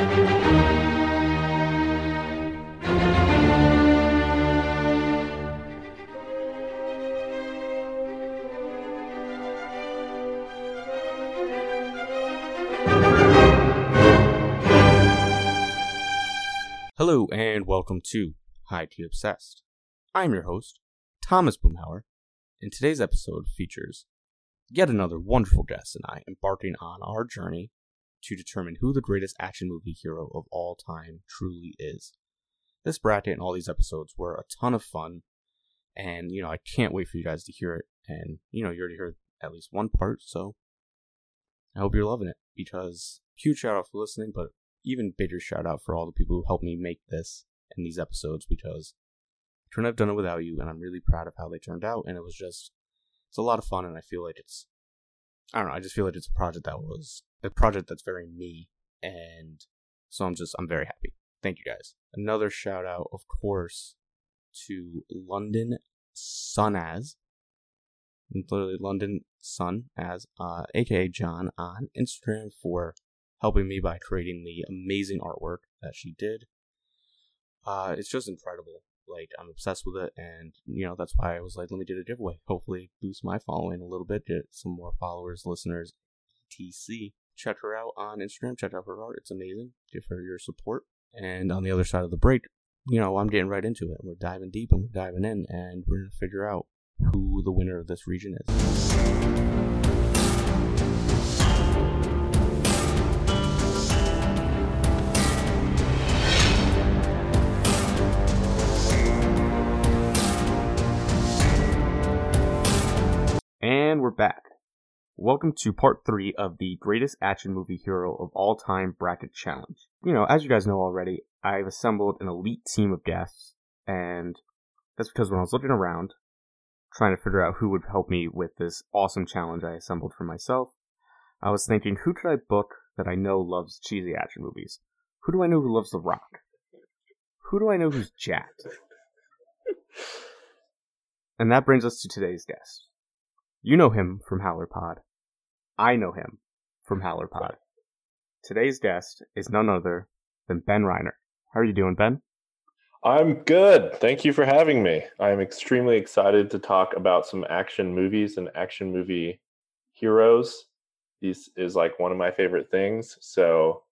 Hello and welcome to Highkey Obsessed. I'm your host, Thomas Boomhauer, and today's episode features yet another wonderful guest and I embarking on our journey to determine who the greatest action movie hero of all time truly is. This bracket and all these episodes were a ton of fun, and you know, I can't wait for you guys to hear it. And you know, you already heard at least one part, so I hope you're loving it because huge shout out for listening, but even bigger shout out for all the people who helped me make this and these episodes because I couldn't have done it without you, and I'm really proud of how they turned out. And it was just, it's a lot of fun, and I feel like it's, I don't know, I just feel like it's a project that was a project that's very me, and so I'm just, I'm very happy. Thank you guys. Another shout out, of course, to London Sunaz, literally London Sun as, uh, aka John on Instagram for helping me by creating the amazing artwork that she did. Uh, it's just incredible. Like I'm obsessed with it, and you know that's why I was like, let me do the giveaway. Hopefully, boost my following a little bit, get some more followers, listeners, etc. Check her out on Instagram. Check out her art; it's amazing. Give her your support. And on the other side of the break, you know, I'm getting right into it. We're diving deep and we're diving in, and we're gonna figure out who the winner of this region is. And we're back. Welcome to part three of the greatest action movie hero of all time bracket challenge. You know, as you guys know already, I've assembled an elite team of guests, and that's because when I was looking around, trying to figure out who would help me with this awesome challenge I assembled for myself, I was thinking, who could I book that I know loves cheesy action movies? Who do I know who loves The Rock? Who do I know who's jacked? And that brings us to today's guest. You know him from Howler Pod. I know him from Howler Pod. Today's guest is none other than Ben Reinert. How are you doing, Ben? I'm good. Thank you for having me. I'm extremely excited to talk about some action movies and action movie heroes. This is like one of my favorite things. So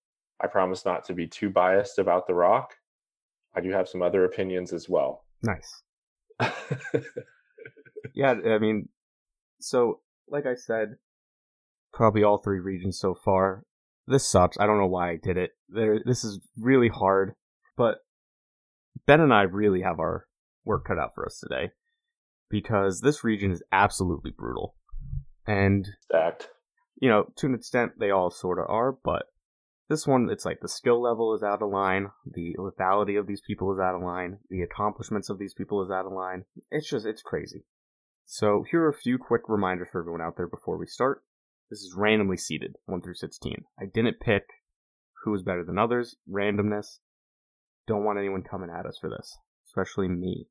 I promise not to be too biased about The Rock. I do have some other opinions as well. Nice. Yeah, I mean, so like I said, probably all three regions so far. This sucks. I don't know why I did it. There, this is really hard, but Ben and I really have our work cut out for us today because this region is absolutely brutal, and Stacked. you know, to an extent, they all sort of are, but this one, it's like the skill level is out of line, the lethality of these people is out of line, the accomplishments of these people is out of line. It's just, it's crazy. So, here are a few quick reminders for everyone out there before we start. This is randomly seeded, 1 through 16. I didn't pick who is better than others, randomness. Don't want anyone coming at us for this, especially me.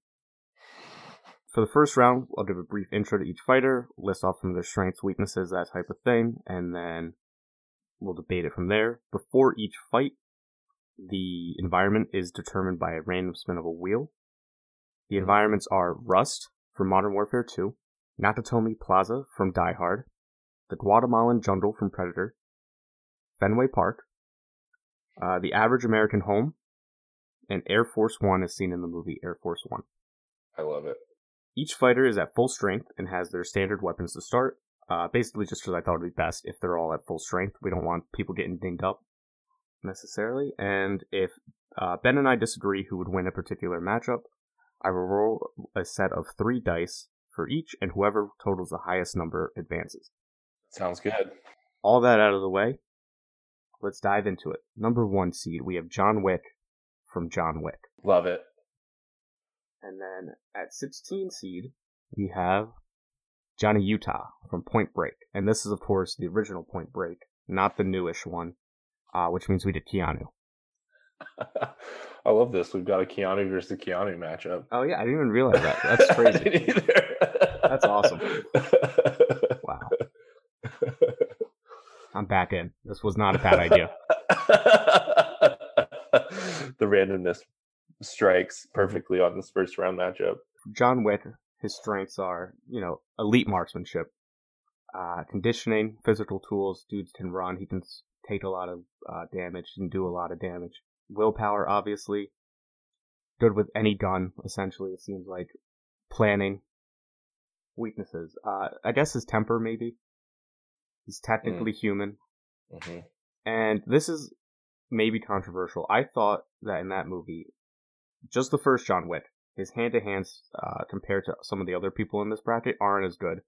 For the first round, I'll give a brief intro to each fighter, list off some of their strengths, weaknesses, that type of thing, and then we'll debate it from there. Before each fight, the environment is determined by a random spin of a wheel. The environments are Rust from Modern Warfare 2, Nakatomi Plaza from Die Hard, the Guatemalan Jungle from Predator, Fenway Park, uh, the average American home, and Air Force One is seen in the movie Air Force One. I love it. Each fighter is at full strength and has their standard weapons to start. Uh, basically, just because I thought it'd be best if they're all at full strength. We don't want people getting dinged up necessarily. And if uh, Ben and I disagree who would win a particular matchup, I will roll a set of three dice for each, and whoever totals the highest number advances. Sounds good. All that out of the way, let's dive into it. Number one seed, we have John Wick from John Wick. Love it. And then at 16 seed, we have Johnny Utah from Point Break. And this is, of course, the original Point Break, not the newish one, uh, which means we did Keanu. I love this. We've got a Keanu versus Keanu matchup. Oh, yeah, I didn't even realize that. That's crazy. I didn't either. That's awesome. wow. I'm back in. This was not a bad idea. the randomness strikes perfectly on this first round matchup. John Wick, his strengths are, you know, elite marksmanship, uh, conditioning, physical tools. Dudes can run. He can take a lot of uh, damage and do a lot of damage. Willpower, obviously. Good with any gun, essentially, it seems like. Planning. Weaknesses. Uh, I guess his temper, maybe. He's technically mm. human. Mm-hmm. And this is maybe controversial. I thought that in that movie, just the first John Wick, his hand to hands uh, compared to some of the other people in this bracket aren't as good.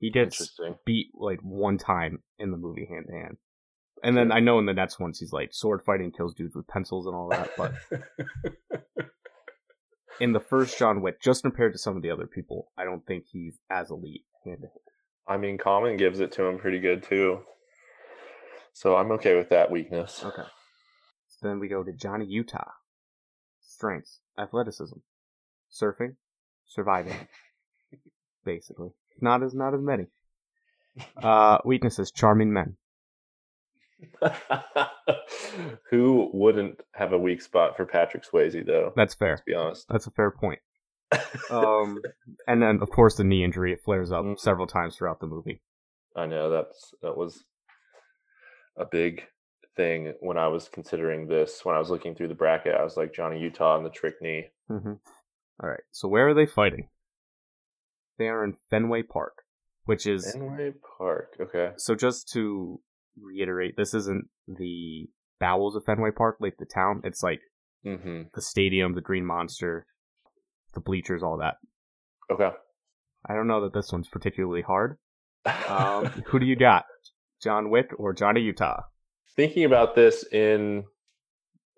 He gets beat like one time in the movie hand to hand. And then I know in the next ones he's like sword fighting kills dudes with pencils and all that, but in the first John Wick, just compared to some of the other people, I don't think he's as elite hand to hand. I mean, Common gives it to him pretty good too. So I'm okay with that weakness. Okay. So then we go to Johnny Utah. Strengths, athleticism, surfing, surviving. Basically. Not as not as many. Uh weaknesses, charming men. Who wouldn't have a weak spot for Patrick Swayze, though? That's fair. Let's be honest. That's a fair point. Um, and then of course the knee injury it flares up mm-hmm. several times throughout the movie. I know that's that was a big thing when I was considering this. When I was looking through the bracket, I was like Johnny Utah and the trick knee. Mm-hmm. All right, so where are they fighting? They are in Fenway Park, which is Fenway Park. Okay. So just to reiterate, this isn't the bowels of Fenway Park, like the town. It's like mm-hmm. the stadium, the Green Monster, the bleachers, all that. Okay. I don't know that this one's particularly hard. Um, who do you got? John Wick or Johnny Utah? Thinking about this in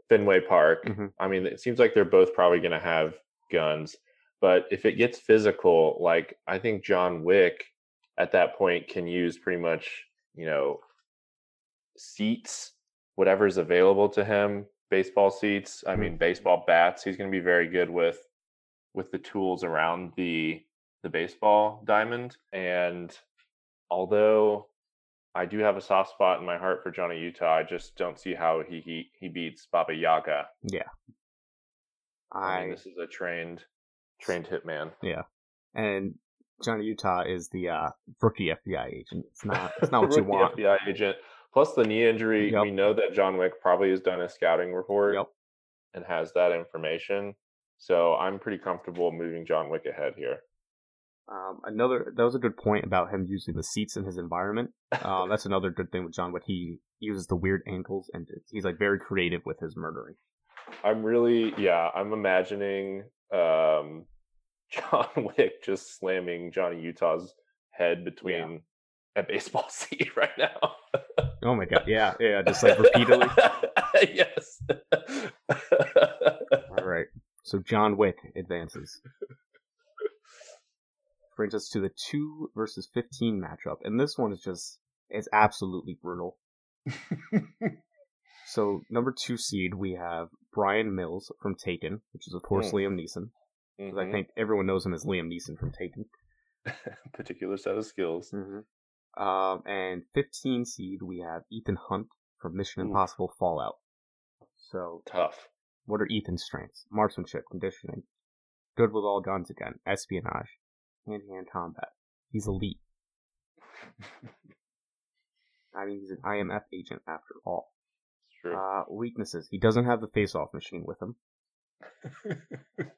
Fenway Park, mm-hmm. I mean, it seems like they're both probably going to have guns. But if it gets physical, like I think John Wick at that point can use pretty much, you know, seats, whatever's available to him, baseball seats. I mean, mm-hmm. baseball bats. He's going to be very good with with the tools around the the baseball diamond. And although I do have a soft spot in my heart for Johnny Utah, I just don't see how he he, he beats Baba Yaga. Yeah. I, I mean, this is a trained trained hitman. Yeah. And Johnny Utah is the uh, rookie FBI agent. It's not. It's not what you want. FBI agent. Plus the knee injury. Yep. We know that John Wick probably has done a scouting report yep. and has that information. So I'm pretty comfortable moving John Wick ahead here. Um, another that was a good point about him using the seats in his environment. Uh, that's another good thing with John Wick. He uses the weird angles and he's like very creative with his murdering. I'm really yeah. I'm imagining um, John Wick just slamming Johnny Utah's head between yeah. a baseball seat right now. oh my god! Yeah, yeah, just like repeatedly. yes. So John Wick advances. Brings us to the two versus fifteen matchup, and this one is just it's absolutely brutal. so number two seed we have Bryan Mills from Taken, which is of course mm. Liam Neeson. Because mm-hmm. I think everyone knows him as Liam Neeson from Taken. Particular set of skills. Mm-hmm. Um, and 15 seed, we have Ethan Hunt from Mission Impossible Fallout. So tough. What are Ethan's strengths? Marksmanship, conditioning, good with all guns again, espionage, hand-to-hand combat. He's elite. I mean, he's an IMF agent after all. True. Uh, weaknesses: he doesn't have the face-off machine with him.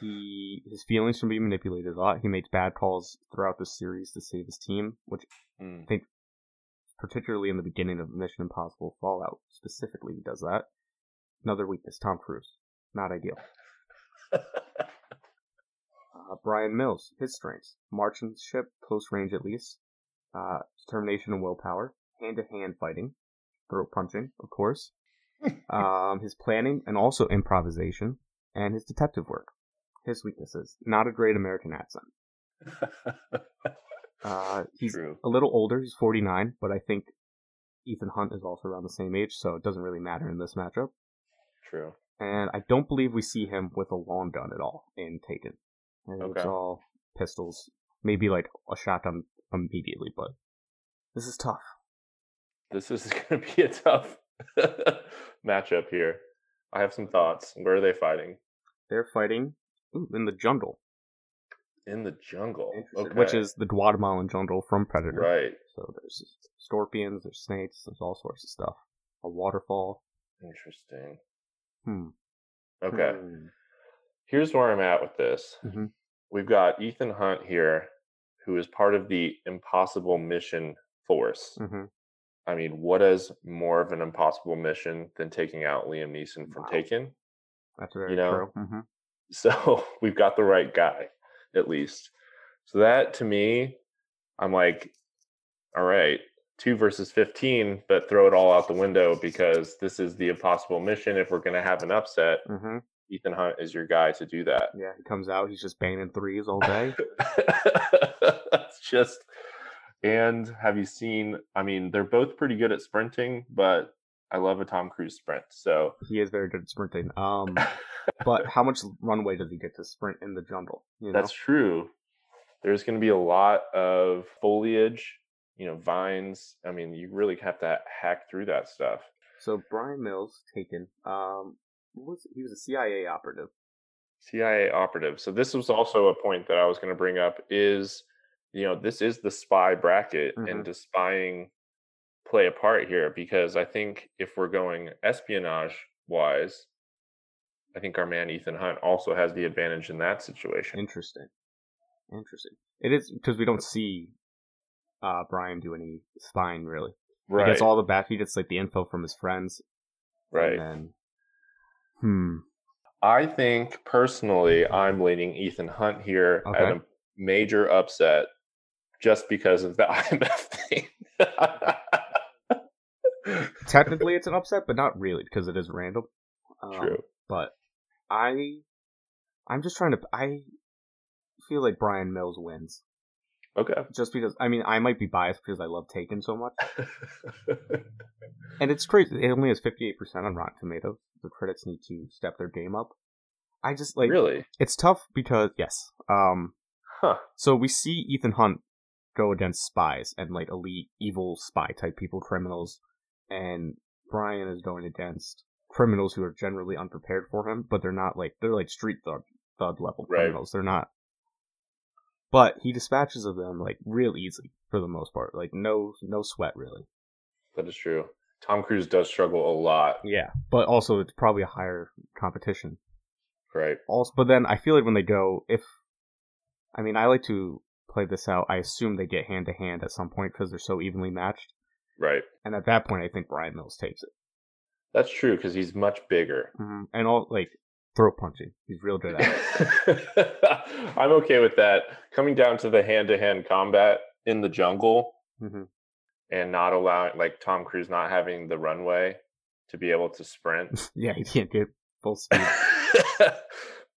he his feelings can be manipulated a lot. He makes bad calls throughout the series to save his team, which mm. I think, particularly in the beginning of Mission Impossible Fallout, specifically, he does that. Another weakness: Tom Cruise, not ideal. uh, Bryan Mills, his strengths: marksmanship, close range at least, uh, determination and willpower, hand-to-hand fighting, throat punching, of course. um, his planning and also improvisation, and his detective work his weaknesses. Not a great American accent. uh, he's True. a little older. He's 49, but I think Ethan Hunt is also around the same age, so it doesn't really matter in this matchup. True. And I don't believe we see him with a long gun at all in Taken. okay. It's all pistols. Maybe like a shotgun immediately, but this is tough. This is going to be a tough matchup here. I have some thoughts. Where are they fighting? They're fighting ooh, in the jungle, In the jungle. Okay. which is the Guatemalan jungle from Predator. right. So there's scorpions, there's snakes, there's all sorts of stuff. A waterfall. Interesting. Hmm. Okay. Hmm. Here's where I'm at with this. Mhm. We've got Ethan Hunt here, who is part of the Impossible Mission Force. Mhm. I mean, what is more of an impossible mission than taking out Liam Neeson from Wow. Taken? That's very know, true. hmm So we've got the right guy, at least. So that to me, I'm like, all right, two versus 15, but throw it all out the window because this is the impossible mission. If we're going to have an upset, hmm Ethan Hunt is your guy to do that. Yeah, he comes out, he's just banging threes all day. That's just. And have you seen? I mean, they're both pretty good at sprinting, but I love a Tom Cruise sprint. So, he is very good at sprinting. Um, but how much runway does he get to sprint in the jungle? You know? That's true. There's going to be a lot of foliage, you know, vines. I mean, you really have to hack through that stuff. So Bryan Mills taken. Um, was he was a CIA operative. CIA operative. So this was also a point that I was going to bring up is, you know, this is the spy bracket Mhm. and does spying play a part here? Because I think if we're going espionage wise, I think our man Ethan Hunt also has the advantage in that situation. Interesting. Interesting. It is because we don't see uh Bryan do any spying really. He right. gets all the back. He gets like the info from his friends. right. And then, hmm. I think personally, I'm leaning Ethan Hunt here at a major upset just because of the IMF thing. Technically, it's an upset, but not really because it is random. Um, True. But I, I'm just trying to. I feel like Bryan Mills wins Okay. just because. I mean, I might be biased because I love Taken so much, and it's crazy. It only has 58 percent on Rotten Tomatoes. The critics need to step their game up. I just like really? it's tough because yes, um, Huh. So we see Ethan Hunt go against spies and like elite evil spy type people, criminals, and Bryan is going against criminals who are generally unprepared for him, but they're not like they're like street thug thug level Right. criminals. They're not. But he dispatches of them like real easy for the most part. Like no no sweat really. That is true. Tom Cruise does struggle a lot. Yeah. But also it's probably a higher competition. Right. Also but then I feel like when they go if I mean I like to play this out, I assume they get hand to hand at some point because they're so evenly matched. Right. And at that point, I think Bryan Mills takes it. That's true because he's much bigger. hmm And all like throat punching, he's real good at it. I'm okay with that. Coming down to the hand to hand combat in the jungle hmm and not allowing, like Tom Cruise not having the runway to be able to sprint. Yeah, he can't get full speed.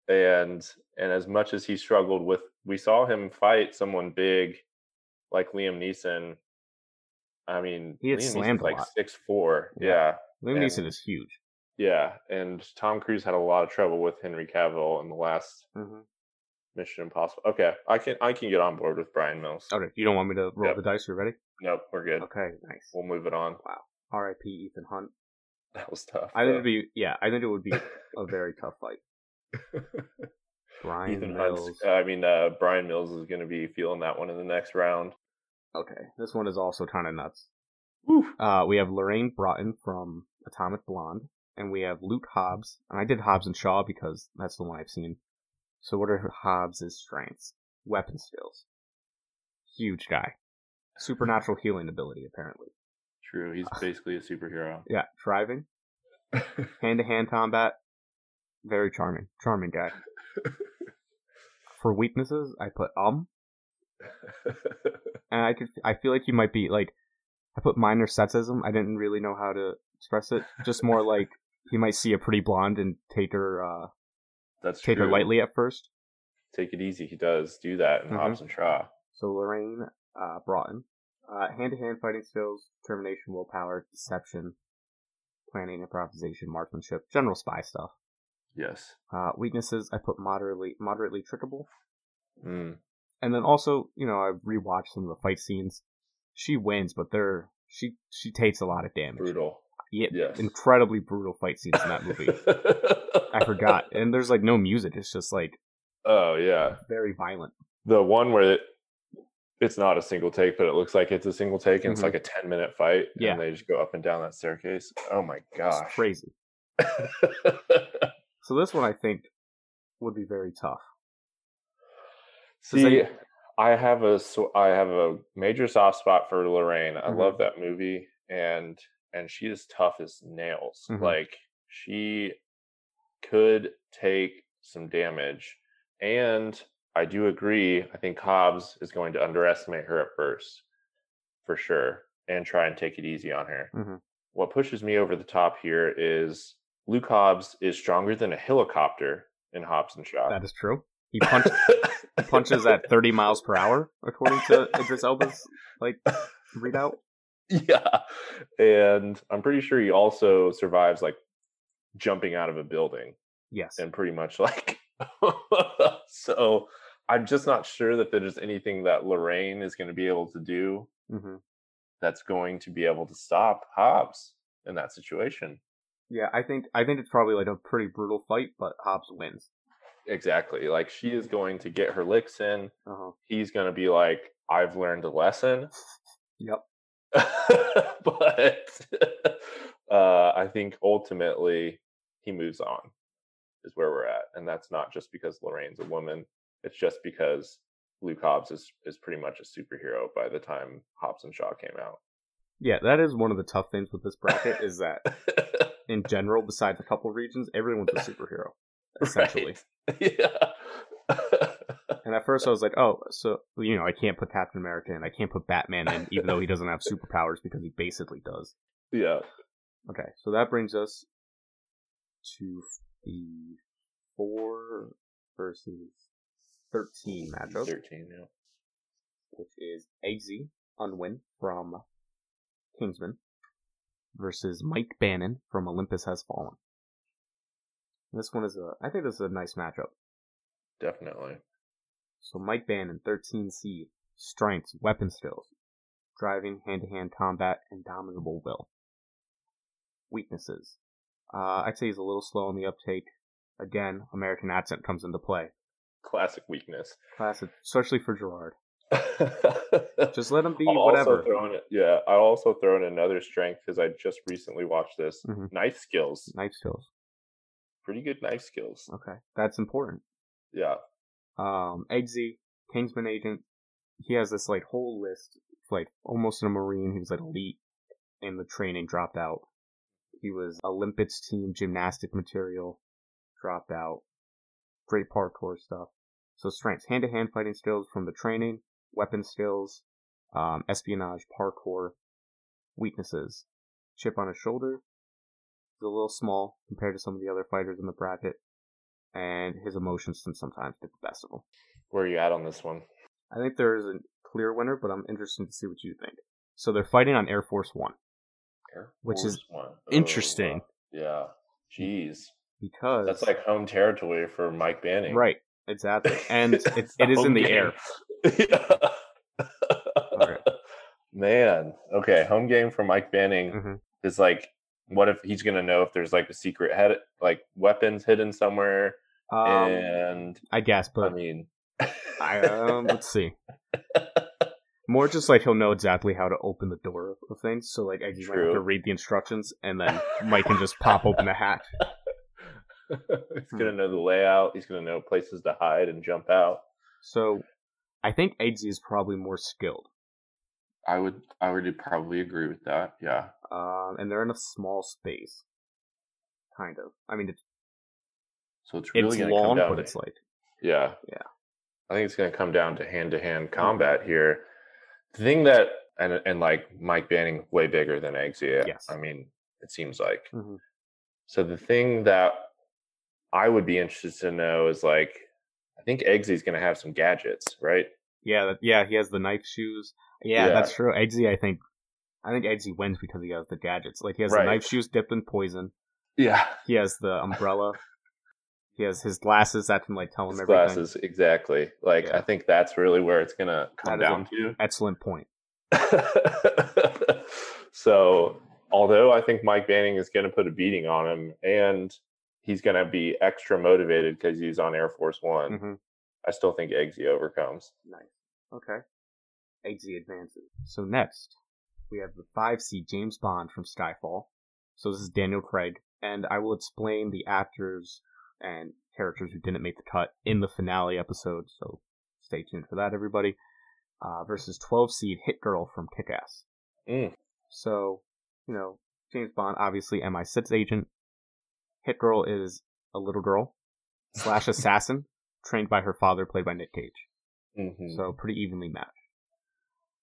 and and as much as he struggled with we saw him fight someone big like Liam Neeson. I mean, He had Liam slammed Neeson's like six four. Yeah. Yeah. Liam And- Neeson is huge. Yeah. And Tom Cruise had a lot of trouble with Henry Cavill in the last hmm Mission Impossible. Okay. I can I can get on board with Bryan Mills. Okay, you don't want me to roll Yep. the dice? You ready? Nope, we're good. Okay, nice. We'll move it on. Wow. R.I.P. Ethan Hunt. That was tough. I think it'd be yeah. I think it would be a very tough fight. Bryan Ethan Mills. Hunt's, I mean, uh, Bryan Mills is going to be feeling that one in the next round. Okay, this one is also kind of nuts. Uh, we have Lorraine Broughton from Atomic Blonde, and we have Luke Hobbs. And I did Hobbs and Shaw because that's the one I've seen. So what are Hobbs' strengths? Weapon skills. Huge guy. Supernatural healing ability, apparently. True. He's basically a superhero. Yeah, driving, hand-to-hand combat. Very charming, charming guy. For weaknesses, I put um, and I could, I feel like he might be like, I put minor sexism. I didn't really know how to express it. Just more like he might see a pretty blonde and take her, uh, That's take true. her lightly at first. Take it easy. He does do that in Mhm. Hobbs and Shaw. So Lorraine uh, Broughton, uh, hand-to-hand fighting skills, determination, willpower, deception, planning, improvisation, marksmanship, general spy stuff. Yes. Uh, weaknesses, I put moderately moderately trickable, Mm. and then also, you know, I rewatched some of the fight scenes. She wins, but they're she she takes a lot of damage. Brutal. Yeah, Yes. incredibly brutal fight scenes in that movie. I forgot, and there's like no music. It's just like oh yeah, very violent. the one where it, it's not a single take, but it looks like it's a single take, and Mhm. it's like a ten minute fight. Yeah. and they just go up and down that staircase. Oh my It's crazy. So this one I think would be very tough. See, any- I have a I have a major soft spot for Lorraine. I Mhm. love that movie, and and she is tough as nails. Mhm. Like she could take some damage, and I do agree. I think Hobbs is going to underestimate her at first, for sure, and try and take it easy on her. Mhm. What pushes me over the top here is Luke Hobbs is stronger than a helicopter in Hobbs and Shaw. That is true. He punch, punches at 30 miles per hour, according to Idris Elba's like readout. yeah and i'm pretty sure he also survives like jumping out of a building Yes. and pretty much like so i'm just not sure that there's anything that lorraine is going to be able to do hmm that's going to be able to stop hobbs in that situation Yeah, I think I think it's probably like a pretty brutal fight, but Hobbs wins. exactly like she is going to get her licks in Uh-huh. he's going to be like i've learned a lesson Yep. but uh, I think ultimately he moves on, is where we're at, and that's not just because Lorraine's a woman. It's just because Luke Hobbs is is pretty much a superhero by the time Hobbs and Shaw came out. Yeah, that is one of the tough things with this bracket is that in general, besides a couple regions, everyone's a superhero. Essentially. Right. yeah. And at first I was like, oh, so you know, I can't put Captain America in, I can't put Batman in, even though he doesn't have superpowers because he basically does. yeah. Okay, so that brings us to the four versus thirteen matchup, Thirteen. Yeah. which is Eggsy Unwin from Kingsman versus Mike Banning from Olympus Has Fallen. This one is a, I think this is a nice matchup. Definitely. So Mike Banning, 13C, strengths, weapon skills, driving, hand-to-hand combat, indomitable will. Weaknesses. Uh, I'd say he's a little slow on the uptake. Again, American accent comes into play. Classic weakness. Classic, especially for Gerard. Just let him be I'll whatever. Also in, yeah, I'll also throw in another strength because I just recently watched this. Mhm. Knife skills, Knife skills. pretty good knife skills. Okay, that's important. Yeah, Um, Eggsy, Kingsman agent. He has this like whole list, like almost a marine. He was like elite, in the training dropped out. He was Olympics team gymnastic material, dropped out. Great parkour stuff. So strengths, hand to hand fighting skills from the training, weapon skills, um, espionage, parkour. Weaknesses, chip on his shoulder. He's a little small compared to some of the other fighters in the bracket and his emotions can sometimes get the best of him. where are you at on this one? I think there is a clear winner, but I'm interested to see what you think. So they're fighting on Air Force One Air Which is One. Oh, interesting. Yeah, jeez, because that's like home territory for Mike Banning. right, exactly, and it, It's it is in the game. air. yeah. Alright. Man, okay, home game for Mike Banning Mhm. is like, what if he's gonna know if there's like a secret head, like weapons hidden somewhere? Um, and I guess, but I mean, I, um, let's see. More just like he'll know exactly how to open the door of- things. So like, you might have to read the instructions, and then Mike can just pop open the hat. he's gonna know the layout. He's gonna know places to hide and jump out. So I think Eggsy is probably more skilled. I would, I would probably agree with that. Yeah, Um, and they're in a small space. Kind of. I mean, it's, so it's really it's gonna come down. but to- it's like Yeah. Yeah. I think it's going to come down to hand to hand combat here. The thing that, and, and like Mike Banning, way bigger than Eggsy. Yes. I mean, it seems like. Mhm. So the thing that I would be interested to know is like, I think Eggsy's going to have some gadgets, right? Yeah, yeah, he has the knife shoes. Yeah, Yeah. that's true. Eggsy, I think, I think Eggsy wins because he has the gadgets. Like he has Right. the knife shoes dipped in poison. Yeah. He has the umbrella. He has his glasses that can like tell him His everything. glasses, exactly. Like, Yeah. I think that's really where it's going to come down to. Excellent point. so although I think Mike Banning is going to put a beating on him, and he's going to be extra motivated because he's on Air Force One. Mm-hmm. I still think Eggsy overcomes. Nice. Okay. Eggsy advances. So next, we have the five seed James Bond from Skyfall. So this is Daniel Craig, and I will explain the actors and characters who didn't make the cut in the finale episode. So stay tuned for that, everybody. Uh, versus 12 seed Hit Girl from Kick Ass. Mm. So, you know, James Bond, obviously MI6 agent. Hit Girl is a little girl slash assassin trained by her father, played by Nick Cage. hmm So pretty evenly matched.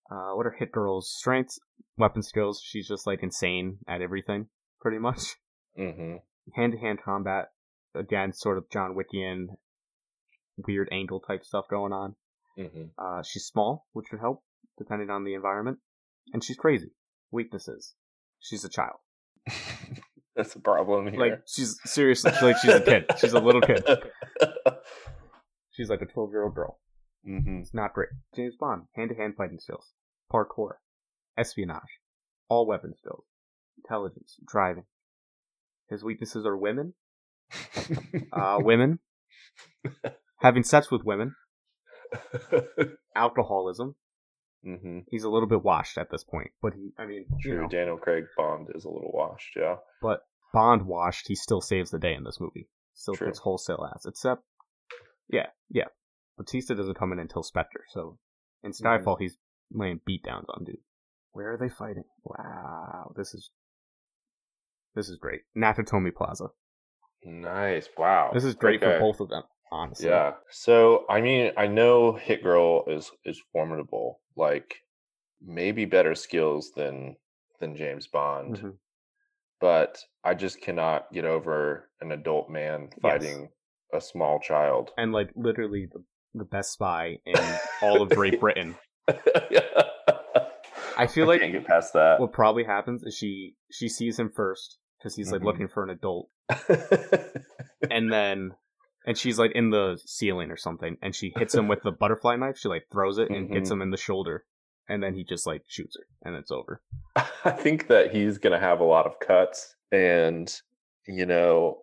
Uh, what are Hit Girl's strengths, weapon skills? She's just like insane at everything, pretty much. Hand to hand combat, again, sort of John Wickian, weird angle type stuff going on. hmm Uh, she's small, which would help, depending on the environment. And she's crazy. Weaknesses. She's a child. That's a problem here. Like, she's seriously, like, she's a kid. She's a little kid. She's like a 12 year old girl. hmm It's not great. James Bond, hand to hand fighting skills, parkour, espionage, all weapon skills, intelligence, driving. His weaknesses are women, uh, women, having sex with women, alcoholism. hmm He's a little bit washed at this point, but he, I mean, you True. know, Daniel Craig Bond is a little washed. Yeah. but Bond washed, he still saves the day in this movie. Still True. wholesale ass. Except, yeah, yeah. Batista doesn't come in until Spectre, so in Mm-hmm. Skyfall he's laying beatdowns on dude. Where are they fighting? Wow, this is this is great. Nakatomi Plaza. Nice. Wow. This is great Okay. for both of them, honestly. Yeah. So I mean, I know Hit Girl is is formidable. Like maybe better skills than than James Bond, Mhm. but I just cannot get over an adult man fighting a small child. And like literally the the best spy in all of Great Britain. I feel like can't get past that. what probably happens is she she sees him first because he's like Mhm. looking for an adult and then and she's like in the ceiling or something and she hits him with the butterfly knife she like throws it and hits Mhm. him in the shoulder and then he just like shoots her and it's over I think that he's going to have a lot of cuts, and you know,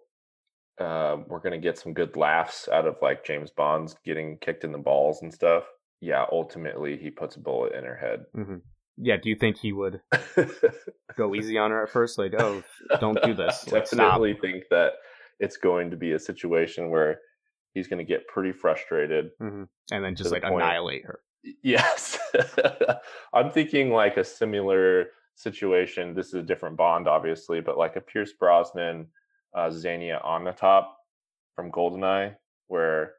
um, we're going to get some good laughs out of like James Bond's getting kicked in the balls and stuff. Yeah, ultimately he puts a bullet in her head. Yeah do you think he would go easy on her at first like oh Don't do this. Like, stop. Definitely think that it's going to be a situation where he's going to get pretty frustrated. and then just like point. annihilate her Yes. I'm thinking like a similar situation. This is a different Bond, obviously, but like a Pierce Brosnan, uh, Xenia Onatopp from Goldeneye, where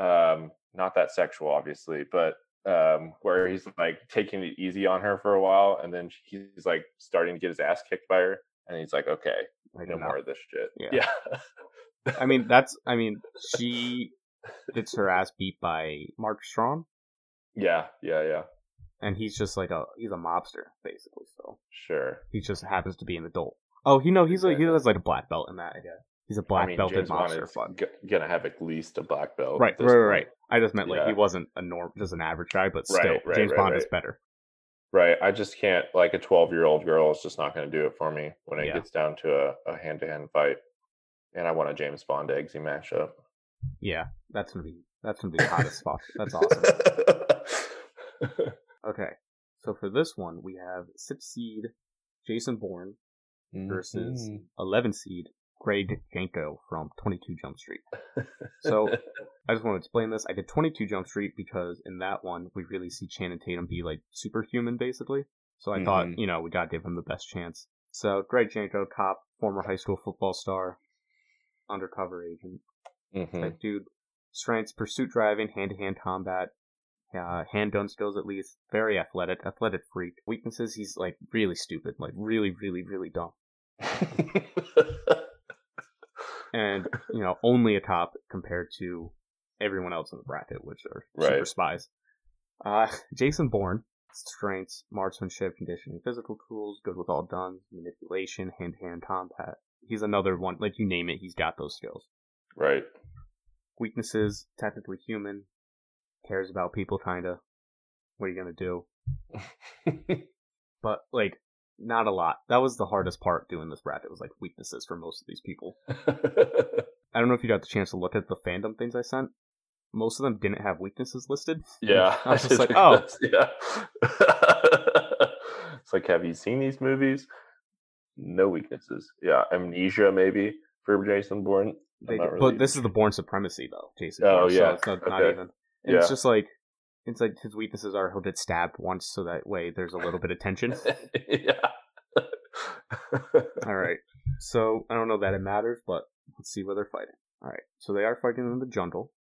um, not that sexual, obviously, but um, where he's like taking it easy on her for a while, and then he's like starting to get his ass kicked by her, and he's like, "Okay, like no enough. more of this shit." Yeah. yeah. i mean that's i mean she gets her ass beat by mark strong yeah, yeah, yeah. and he's just like a he's a mobster basically so Sure. he just happens to be an adult oh you know he's like he has like a black belt in that i guess he's a black I mean, belted James is fuck g- gonna have at least a black belt. right right right, point. i just meant like he wasn't a norm just an average guy but still right, james right, bond is better Right. I just can't like a twelve year old girl is just not gonna do it for me when it Yeah. gets down to a hand to hand fight. And I want a James Bond Eggsy matchup. yeah that's gonna be that's gonna be the hottest fuck that's awesome okay so for this one we have six seed jason bourne versus Mhm. 11 seed Greg Jenko from 22 Jump Street. So I just want to explain this. I did 22 Jump Street because in that one we really see Channing Tatum be like superhuman basically. So I thought, Mhm. you know, we gotta give him the best chance. So Greg Jenko, cop, former high school football star, undercover agent, Mhm. type dude. Strengths, pursuit driving, hand to hand combat, uh, handgun skills at least. Very athletic, athletic freak. Weaknesses, he's like really stupid, like really, really, really dumb. and you know only a cop compared to everyone else in the bracket, which are super spies. Uh, Jason Bourne, strengths, marksmanship, conditioning, physical tools, good with all guns, manipulation, hand-to-hand combat. He's another one, like you name it, he's got those skills. right. Weaknesses, technically human, cares about people kinda. What are you gonna do? But like not a lot. That was the hardest part doing this bracket. Was like weaknesses for most of these people. I don't know if you got the chance to look at the fandom things I sent. Most of them didn't have weaknesses listed. yeah, I was just like, oh. yeah. it's like, have you seen these movies? No weaknesses. Yeah, amnesia maybe for Jason Bourne. They, really- But this is the Bourne Supremacy though, Jason. Oh, Bourne, so yeah, it's not, not even. Yeah. It's just like it's like his weaknesses are he'll get stabbed once, so that way there's a little bit of tension. yeah. All right. So I don't know that it matters, but let's see where they're fighting. All right. So they are fighting in the jungle.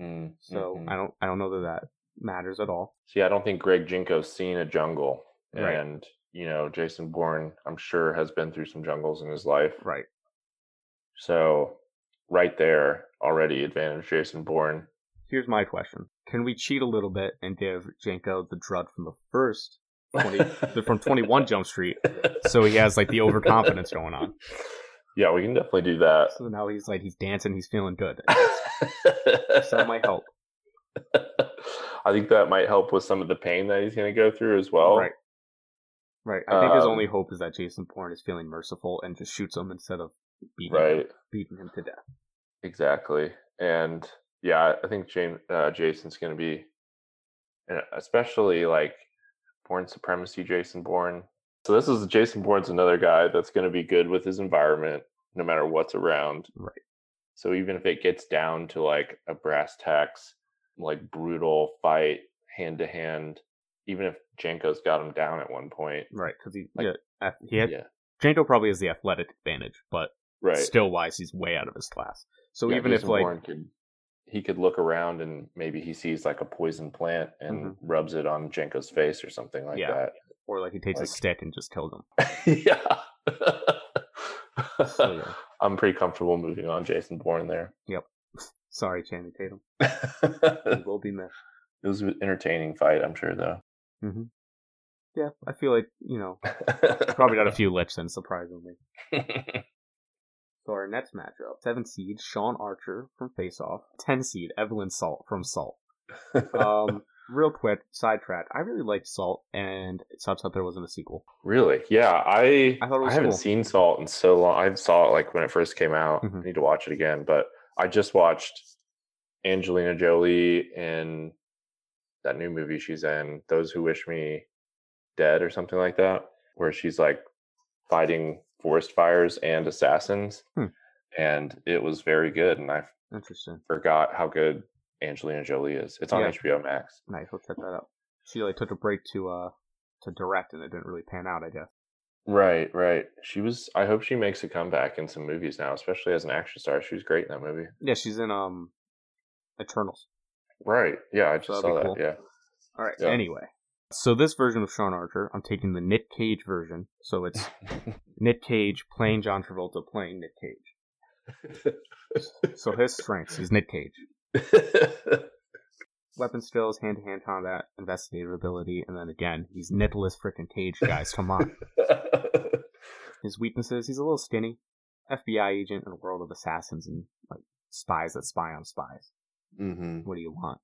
Mm, So mhm. I don't I don't know that that matters at all. See, I don't think Greg Jenko's seen a jungle, Right. and you know, Jason Bourne, I'm sure, has been through some jungles in his life. Right. So, right there, already advantage Jason Bourne. Here's my question: Can we cheat a little bit and give Jenko the drud from the first 20 from 21 Jump Street, so he has like the overconfidence going on? yeah, we can definitely do that. So now he's like he's dancing, he's feeling good. So that might help. I think that might help with some of the pain that he's going to go through as well. Right. Right. I think his Um, only hope is that Jason Bourne is feeling merciful and just shoots him instead of beating Right. him, beating him to death. Exactly. And yeah, I think Jane, uh, Jason's going to be, especially like Bourne Supremacy, Jason Bourne. So this is Jason Bourne's another guy that's going to be good with his environment, no matter what's around. Right. So even if it gets down to like a brass tacks, like brutal fight, hand to hand, even if Jenko's got him down at one point, Right. Because he Like- yeah, he had yeah, Jenko probably has the athletic advantage, but right. still wise he's way out of his class. So Yeah, even if Jason like Bourne could he could look around and maybe he sees like a poison plant and Mhm. rubs it on Jenko's face or something like Yeah. or like he takes a stick and just kills him. yeah. So, yeah. I'm pretty comfortable moving on Jason Bourne there. Yep. Sorry, Channing Tatum. it will be missed. was an entertaining fight, I'm sure though. hmm Yeah, I feel like you know probably got a few licks in surprisingly. So our next matchup: seven seed Sean Archer from Face Off, ten seed Evelyn Salt from Salt. Um, real quick sidetrack. I really liked Salt, and it sucks that there wasn't a sequel. really? Yeah, I I thought it was haven't cool. seen Salt in so long. I saw it like when it first came out. Mhm. I need to watch it again, but I just watched Angelina Jolie in that new movie she's in, Those Who Wish Me Dead or something like that, where she's like fighting forest fires and assassins. Hmm. And it was very good. And I Interesting. forgot how good Angelina Jolie is. It's on Yeah. HBO Max. Nice. We'll check that out. She like took a break to uh to direct, and it didn't really pan out. I guess. Right, right. She was, I hope she makes a comeback in some movies now, especially as an action star. She was great in that movie. Yeah, she's in um Eternals. Right. Yeah, I just that'd saw that. cool. Yeah. All right. Anyway, so this version of Sean Archer, I'm taking the Nick Cage version. So it's Nick Cage playing John Travolta playing Nick Cage. So his strengths, he's Nick Cage. Weapon skills, hand to hand combat, investigative ability, and then again, he's Nicholas freaking Cage, guys. Come on. His weaknesses, he's a little skinny. FBI agent in a world of assassins and like spies that spy on spies. hmm What do you want?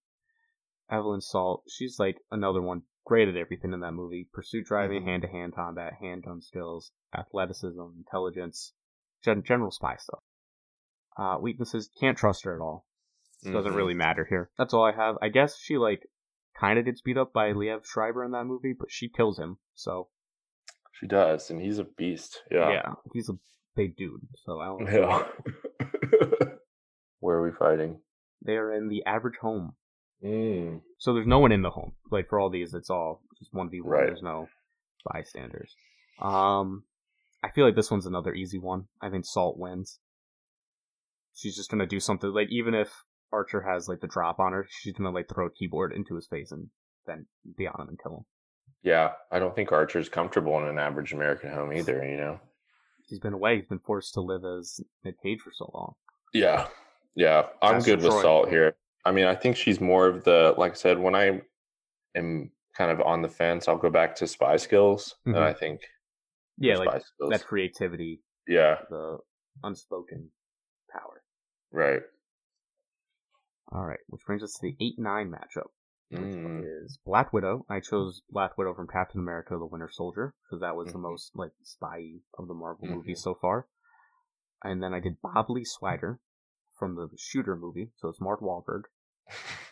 Evelyn Salt, she's like another one great at everything in that movie. Pursuit driving, hand to hand combat, handgun skills, athleticism, intelligence, gen- general spy stuff. Uh, weaknesses, can't trust her at all. Doesn't Mhm. really matter here. That's all I have. I guess she like kind of gets beat up by Liev Schreiber in that movie, but she kills him. So She does, and he's a beast. yeah, Yeah. he's a big dude. So I don't. Yeah. Where are we fighting? They are in the average home. Mm. So there's no one in the home. Like for all these, it's all just one v one. Right. There's no bystanders. Um, I feel like this one's another easy one. I think Salt wins. She's just gonna do something like even if Archer has like the drop on her, she's gonna like throw a keyboard into his face and then be on him and kill him. Yeah, I don't think Archer's comfortable in an average American home either. You know. He's been away. He's been forced to live as Nick Cage for so long. Yeah, yeah, I'm That's good with Salt here. I mean, I think she's more of the like I said when I am kind of on the fence. I'll go back to spy skills, and Mhm. I think Yeah, like skills. that creativity, yeah, the unspoken power. right. All right, which brings us to the eight nine matchup. Mm. is Black Widow. I chose Black Widow from Captain America: The Winter Soldier because that was the Mhm. most like spy of the Marvel Mhm. movies so far. And then I did Bob Lee Swider from the Shooter movie, so it's Mark Wahlberg.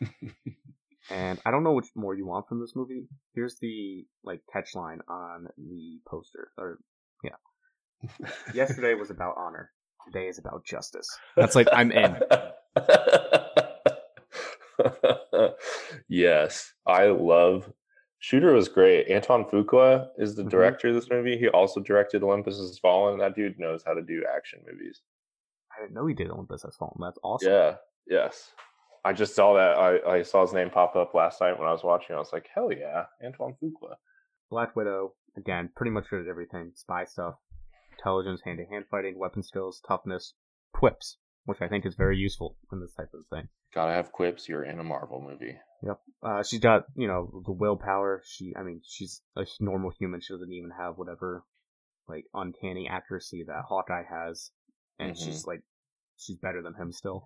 And I don't know which more you want from this movie. Here's the like catch line on the poster. Or yeah. yesterday was about honor. Today is about justice. That's like I'm in. yes, I love Shooter was great. Anton Fuqua is the Mhm. director of this movie. He also directed Olympus Has Fallen. That dude knows how to do action movies. I didn't know he did Olympus Has Fallen. That's awesome. Yeah. Yes. I just saw that. I, I saw his name pop up last night when I was watching. I was like, hell yeah, Antoine Fuqua. Black Widow, again, pretty much good at everything. Spy stuff, intelligence, hand to hand fighting, weapon skills, toughness, quips, which I think is very useful in this type of thing. Gotta have quips. You're in a Marvel movie. Uh, she's got, you know, the willpower. She, I mean, she's a normal human. She doesn't even have whatever, like, uncanny accuracy that Hawkeye has. And Mhm. she's, like, she's better than him still.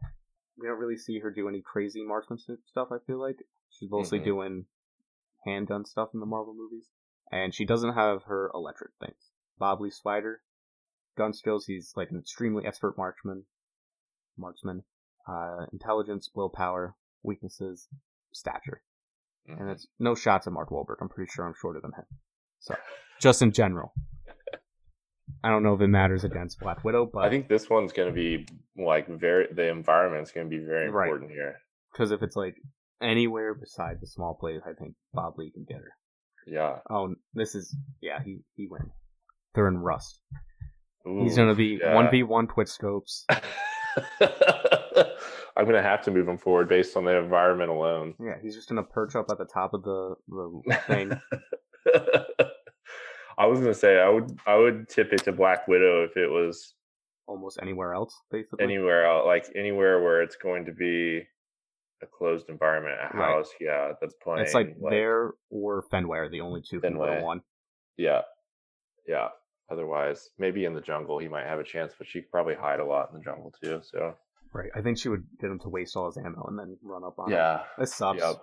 We don't really see her do any crazy marksmanship stuff, I feel like. She's mostly Mhm. doing handgun stuff in the Marvel movies. And she doesn't have her electric things. Bob Lee Swagger, gun skills, he's, like, an extremely expert marksman. Marksman. Uh, intelligence, willpower, weaknesses, stature and Mhm. it's no shots at Mark Wahlberg. I'm pretty sure I'm shorter than him. So, just in general, I don't know if it matters against Black Widow, but I think this one's gonna be like very. The environment's gonna be very Right. important here. because if it's like anywhere beside the small place, I think Bob Lee can get her. Yeah. Oh, this is yeah, he he wins. They're in Rust. Ooh, He's gonna be one v one twitch scopes. I'm gonna have to move him forward based on the environment alone. Yeah, he's just gonna perch up at the top of the the thing. I was gonna say I would I would tip it to Black Widow if it was almost anywhere else, basically. anywhere else, like anywhere where it's going to be a closed environment, a Right. house, yeah, that's playing. it's like, there or Fenway are the only two Fenway. one. yeah, yeah. Otherwise, maybe in the jungle he might have a chance, but she could probably hide a lot in the jungle too. So Right. I think she would get him to waste all his ammo and then run up on him. yeah, This sucks. Yep.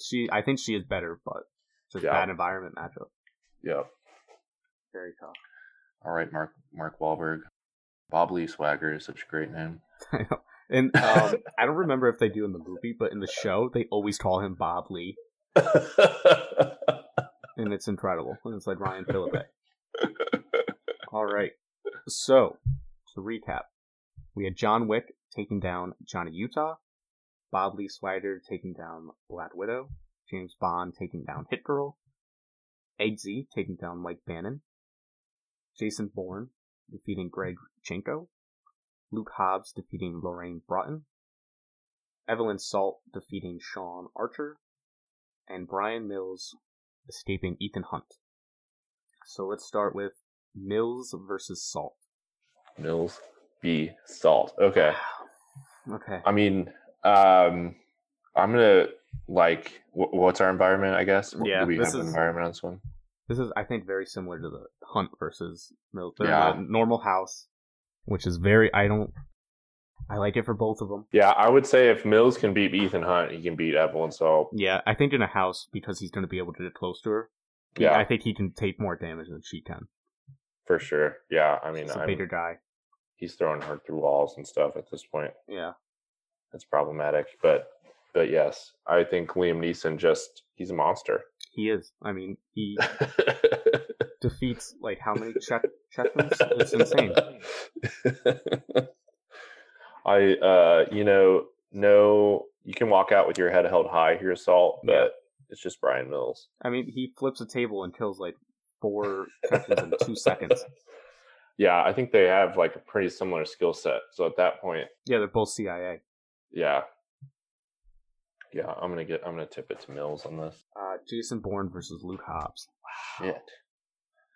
She, I think she is better, but just Yeah. bad environment matchup. yeah. Very tough. All right, Mark Mark Wahlberg, Bob Lee Swagger is such a great name. I know. And um, I don't remember if they do in the movie, but in the show they always call him Bob Lee, and it's incredible. And it's like Ryan Phillippe. All right. So to recap, we had John Wick taking down Johnny Utah, Bob Lee Swagger taking down Black Widow, James Bond taking down Hit Girl, Eggsy taking down Mike Banning, Jason Bourne defeating Greg Jenko, Luke Hobbs defeating Lorraine Broughton, Evelyn Salt defeating Sean Archer, and Bryan Mills escaping Ethan Hunt. So let's start with Mills versus Salt. Mills B Salt. Okay. Okay. I mean, um, I'm gonna like wh- what's our environment? I guess. Yeah, Do we this have an is- environment on this one? This is, I think, very similar to the Hunt versus Mills. They're uh, Yeah. normal house, which is very. I don't. I like it for both of them. Yeah, I would say if Mills can beat Ethan Hunt, he can beat Evelyn Salt. Yeah, I think in a house because he's going to be able to get close to her. Yeah, I think he can take more damage than she can. for sure. Yeah, I mean, He's a bigger guy. he's throwing her through walls and stuff at this point. Yeah. It's problematic, but but yes, I think Liam Neeson just he's a monster. He is. I mean, he defeats like how many check checkers? It's insane. I uh you know no you can walk out with your head held high here, Salt, but Yeah. it's just Bryan Mills. I mean, he flips a table and kills like four checkers in two seconds. Yeah, I think they have like a pretty similar skill set. So at that point, Yeah, they're both CIA. yeah. Yeah, I'm gonna get I'm gonna tip it to Mills on this. Uh, Jason Bourne versus Luke Hobbs. Shit.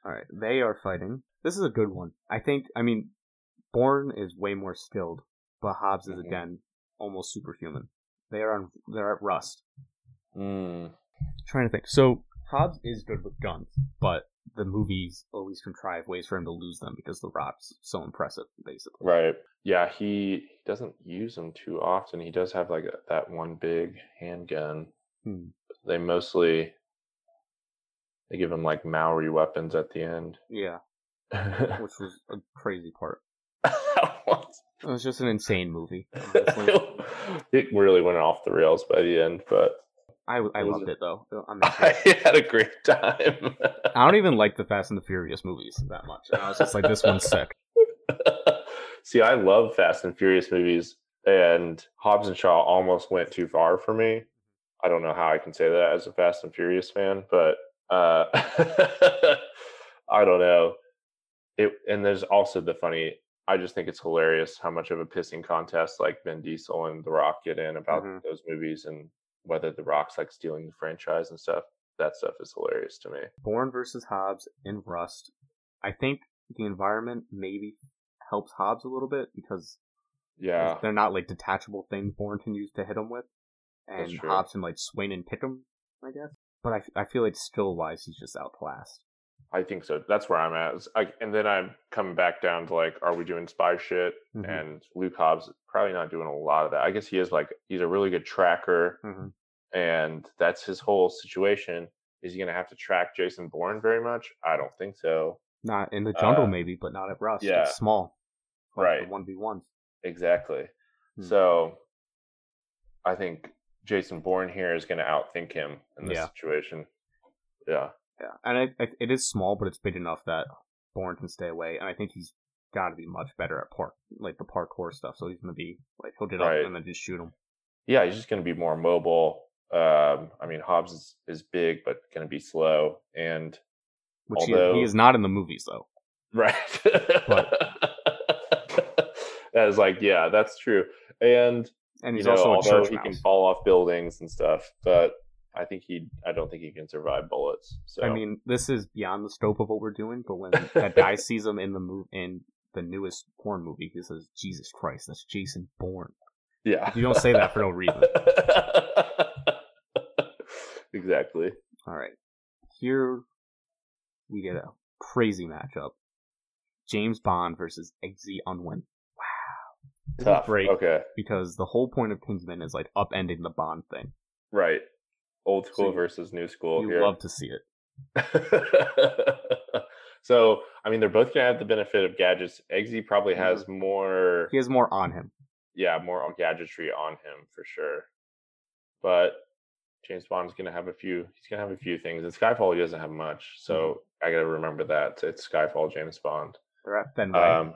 All right, they are fighting. This is a good one. I think. I mean, Bourne is way more skilled, but Hobbs is Mhm. again almost superhuman. They are on. They're at Rust. Mm, trying to think. So Hobbs is good with guns, but the movies always contrive ways for him to lose them because the Rock's so impressive, basically. right. Yeah, he, doesn't use them too often. He does have like a, that one big handgun. Hmm. they mostly they give him like Maori weapons at the end. Yeah, which was a crazy part. It was just an insane movie. it really went off the rails by the end, but I I loved it- though. I, had a great time. I don't even like the Fast and the Furious movies that much. And I was just like, this one's sick. See, I love Fast and Furious movies, and Hobbs and Shaw almost went too far for me. I don't know how I can say that as a Fast and Furious fan, but uh, I don't know. It and there's also the funny. I just think it's hilarious how much of a pissing contest like Vin Diesel and The Rock get in about Mhm. those movies and whether The Rock's like stealing the franchise and stuff. That stuff is hilarious to me. Bourne versus Hobbs in Rust. I think the environment maybe helps Hobbs a little bit because Yeah, they're not like detachable things Bourne can use to hit him with, and. Hobbs can like swing and pick him. I guess, but I, I feel like skill wise he's just outclassed. I think so. That's where I'm at. Like- and then I'm coming back down to like, are we doing spy shit? Mhm. And Luke Hobbs probably not doing a lot of that. I guess he is like he's a really good tracker, Mhm. and that's his whole situation. Is he going to have to track Jason Bourne very much? I don't think so. Not in the jungle Uh, maybe, but not at Rust. yeah. It's small. Right. One v ones. Exactly. Hmm. So I think Jason Bourne here is going to outthink him in this Yeah. situation. Yeah. Yeah, and I, I, it is small, but it's big enough that Bourne can stay away, and I think he's got to be much better at park, like the parkour stuff. So he's gonna be like he'll get Right. up and then just shoot him. yeah, he's just going to be more mobile. Um, I mean, Hobbs is, is big, but going to be slow. And Which he, Although- he is not in the movies though. right, but... that is like, yeah, that's true. And And he's you know, also a although church he mouse. can fall off buildings and stuff, but I think he, I don't think he can survive bullets. So I mean, this is beyond the scope of what we're doing. But when that guy sees him in the move in the newest Bourne movie, he says, "Jesus Christ, that's Jason Bourne." yeah, You don't say that for no reason. exactly. All right, here we get a crazy matchup: James Bond versus Eggsy Unwin. Wow, Tough. great Okay, because the whole point of Kingsman is like upending the Bond thing. right. Old school versus new school you here. love to see it. so, I mean, they're both gonna have the benefit of gadgets. Eggsy probably Mm-hmm. has more, He has more on him. yeah, more gadgetry on him for sure. But James Bond's gonna have a few. He's gonna have a few things. At Skyfall, he doesn't have much, so Mm-hmm. I gotta remember that it's Skyfall, James Bond. They're at Fenway. Um,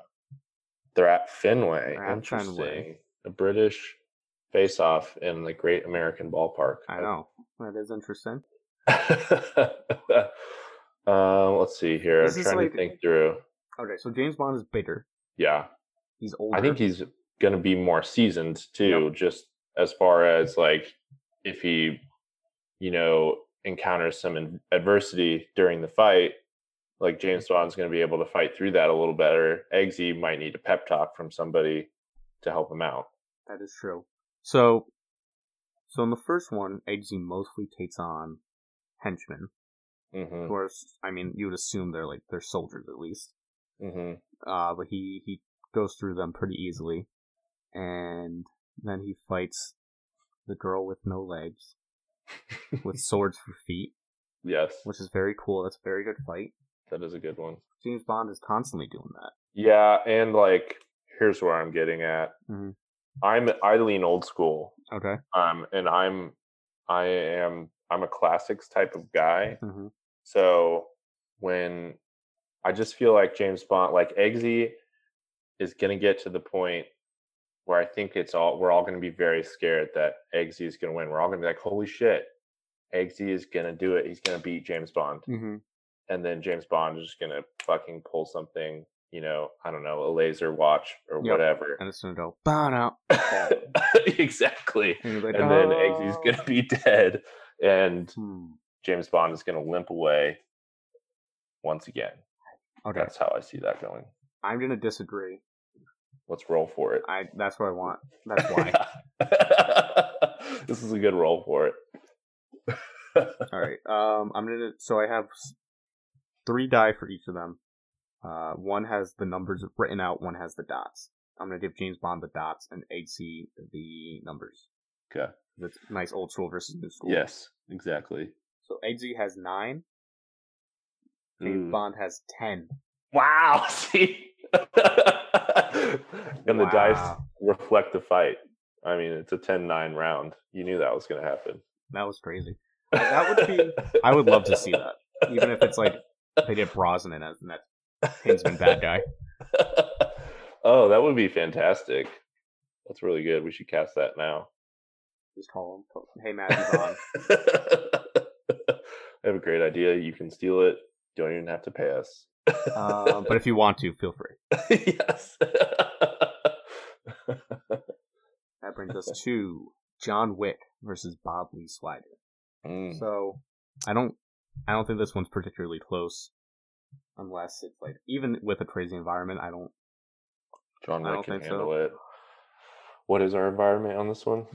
they're at Fenway. They're at Interesting. Fenway. A British face-off in the Great American Ballpark. I know that is interesting. uh, let's see here. This I'm trying like- to think through. Okay, so James Bond is bigger. Yeah, He's older. I think he's going to be more seasoned too. Just as far as like if he, you know, encounters some adversity during the fight, like James Bond's going to be able to fight through that a little better. Eggsy might need a pep talk from somebody to help him out. that is true. So, so in the first one, Eggsy mostly takes on henchmen. hmm Of course, I mean, you would assume they're like they're soldiers at least. hmm Uh, but he he goes through them pretty easily, and then he fights the girl with no legs with swords for feet, yes, which is very cool. That's a very good fight. that is a good one. James Bond is constantly doing that. Yeah, and like here's where I'm getting at. Mhm. I'm I lean old school. Okay. Um, and I'm I am I'm a classics type of guy. hmm So when I just feel like James Bond, like Eggsy, is gonna get to the point where I think it's all we're all gonna be very scared that Eggsy is gonna win. We're all gonna be like, holy shit, Eggsy is gonna do it. He's gonna beat James Bond, hmm and then James Bond is just gonna fucking pull something. You know, I don't know, a laser watch or Yep. whatever. And it's gonna go bow out. exactly. And, like, And then "Oh." Eggsy's gonna be dead, and Hmm. James Bond is gonna limp away once again. Okay. That's how I see that going. I'm gonna disagree. Let's roll for it. I that's what I want. That's why. this is a good roll for it. All right. Um, I'm gonna. So I have three die for each of them. Uh, one has the numbers written out. One has the dots. I'm gonna give James Bond the dots and Eggsy the numbers. Okay. That's nice old school versus new school. Yes, exactly. So Eggsy has nine. James Ooh. Bond has ten. Wow. See, and the dice reflect the fight. I mean, it's a 10-9 round. You knew that was going to happen. That was crazy. That would be. I would love to see that, even if it's like they did Brosnan as the next Kingsman bad guy. oh, that would be fantastic. That's really good. We should cast that now. Just call him. Hey, Matthew Vaughn. I have a great idea. You can steal it. You Don't even have to pay us. Uh, but if you want to, feel free. yes. That brings us to John Wick versus Bob Lee Swagger. Mm, So I don't I don't think this one's particularly close. Unless it's like even with a crazy environment, I don't John Wick can think so. handle it. What is our environment on this one?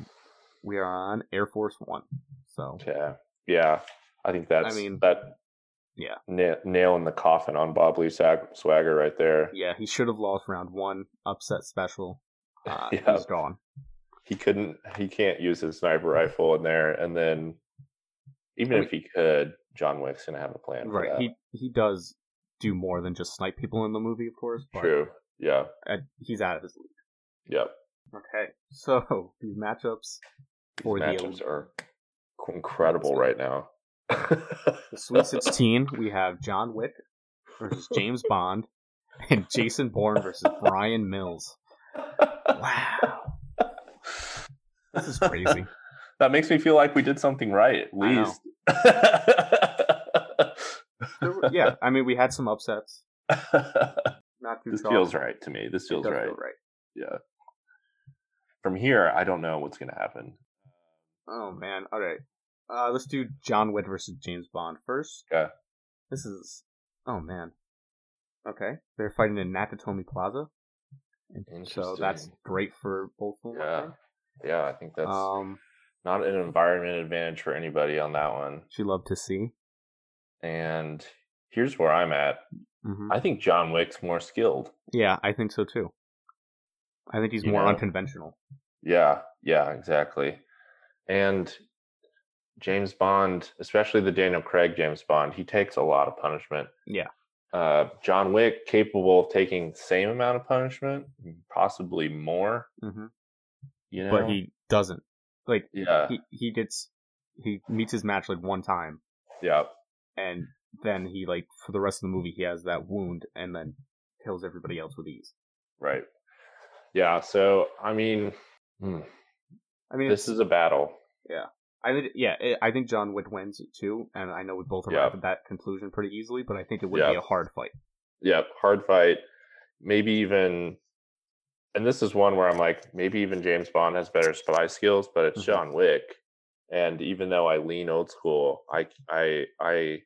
we are on Air Force One. So Yeah, yeah. I think that's. I mean, that. yeah. na- nail in the coffin on Bob Lee Sag- Swagger right there. yeah, he should have lost round one, upset special. Uh, Yeah. He's gone. He couldn't. He can't use his sniper rifle in there, and then even I if he could, John Wick's gonna have a plan. for Right. He he does do more than just snipe people in the movie, of course. True. Yeah. he's out of his league. Yep. Okay, so these matchups for the Matchups are incredible right now. The Sweet 16, we have John Wick versus James Bond and Jason Bourne versus Bryan Mills. Wow. This is crazy. that makes me feel like we did something right, at least. Were- yeah, I mean, we had some upsets. Not too this strong. feels right to me. This feels right. feel right. Yeah. From here, I don't know what's going to happen. Oh, man. All right. Uh, let's do John Wick versus James Bond first. Okay. This is. Oh, man. Okay. They're fighting in Nakatomi Plaza. And So that's great for both of them. Yeah. Yeah, I think that's Um, not an environment advantage for anybody on that one. she loved to see. And here's where I'm at. hmm I think John Wick's more skilled. Yeah, I think so too. I think he's You more know. unconventional. Yeah, yeah, exactly. And James Bond, especially the Daniel Craig James Bond, he takes a lot of punishment. Yeah. Uh, John Wick capable of taking the same amount of punishment, possibly more. hmm You know, But he doesn't. Like yeah, he he gets he meets his match like one time, yeah, and then he like for the rest of the movie he has that wound, and then kills everybody else with ease. right. Yeah, so I mean, hmm, I mean, this is a battle. Yeah. I mean, yeah, it, I think John Wick wins too, and I know we both Yeah. arrived at that conclusion pretty easily, but I think it would be a hard fight. Yeah, hard fight. Maybe even, and this is one where I'm like, maybe even James Bond has better spy skills, but it's Mhm. John Wick. And even though I lean old school, I, I, I,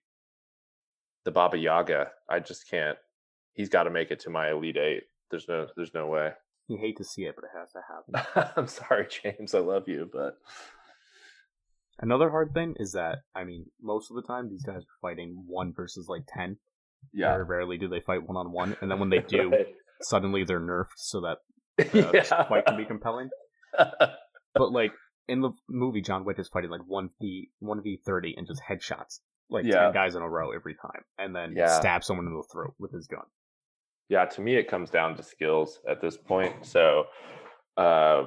the Baba Yaga, I just can't. He's got to make it to my elite eight. There's no, there's no way. You hate to see it, but it has to happen. I'm sorry, James. I love you, but Another hard thing is that I mean, most of the time these guys are fighting one versus like ten. yeah. Very rarely do they fight one on one, and then when they do, suddenly they're nerfed so that Right. the fight can be compelling. But like in the movie, John Wick is fighting like one v one v thirty and just headshots like Yeah. ten guys in a row every time, and then Yeah. stab someone in the throat with his gun. yeah to me it comes down to skills at this point so uh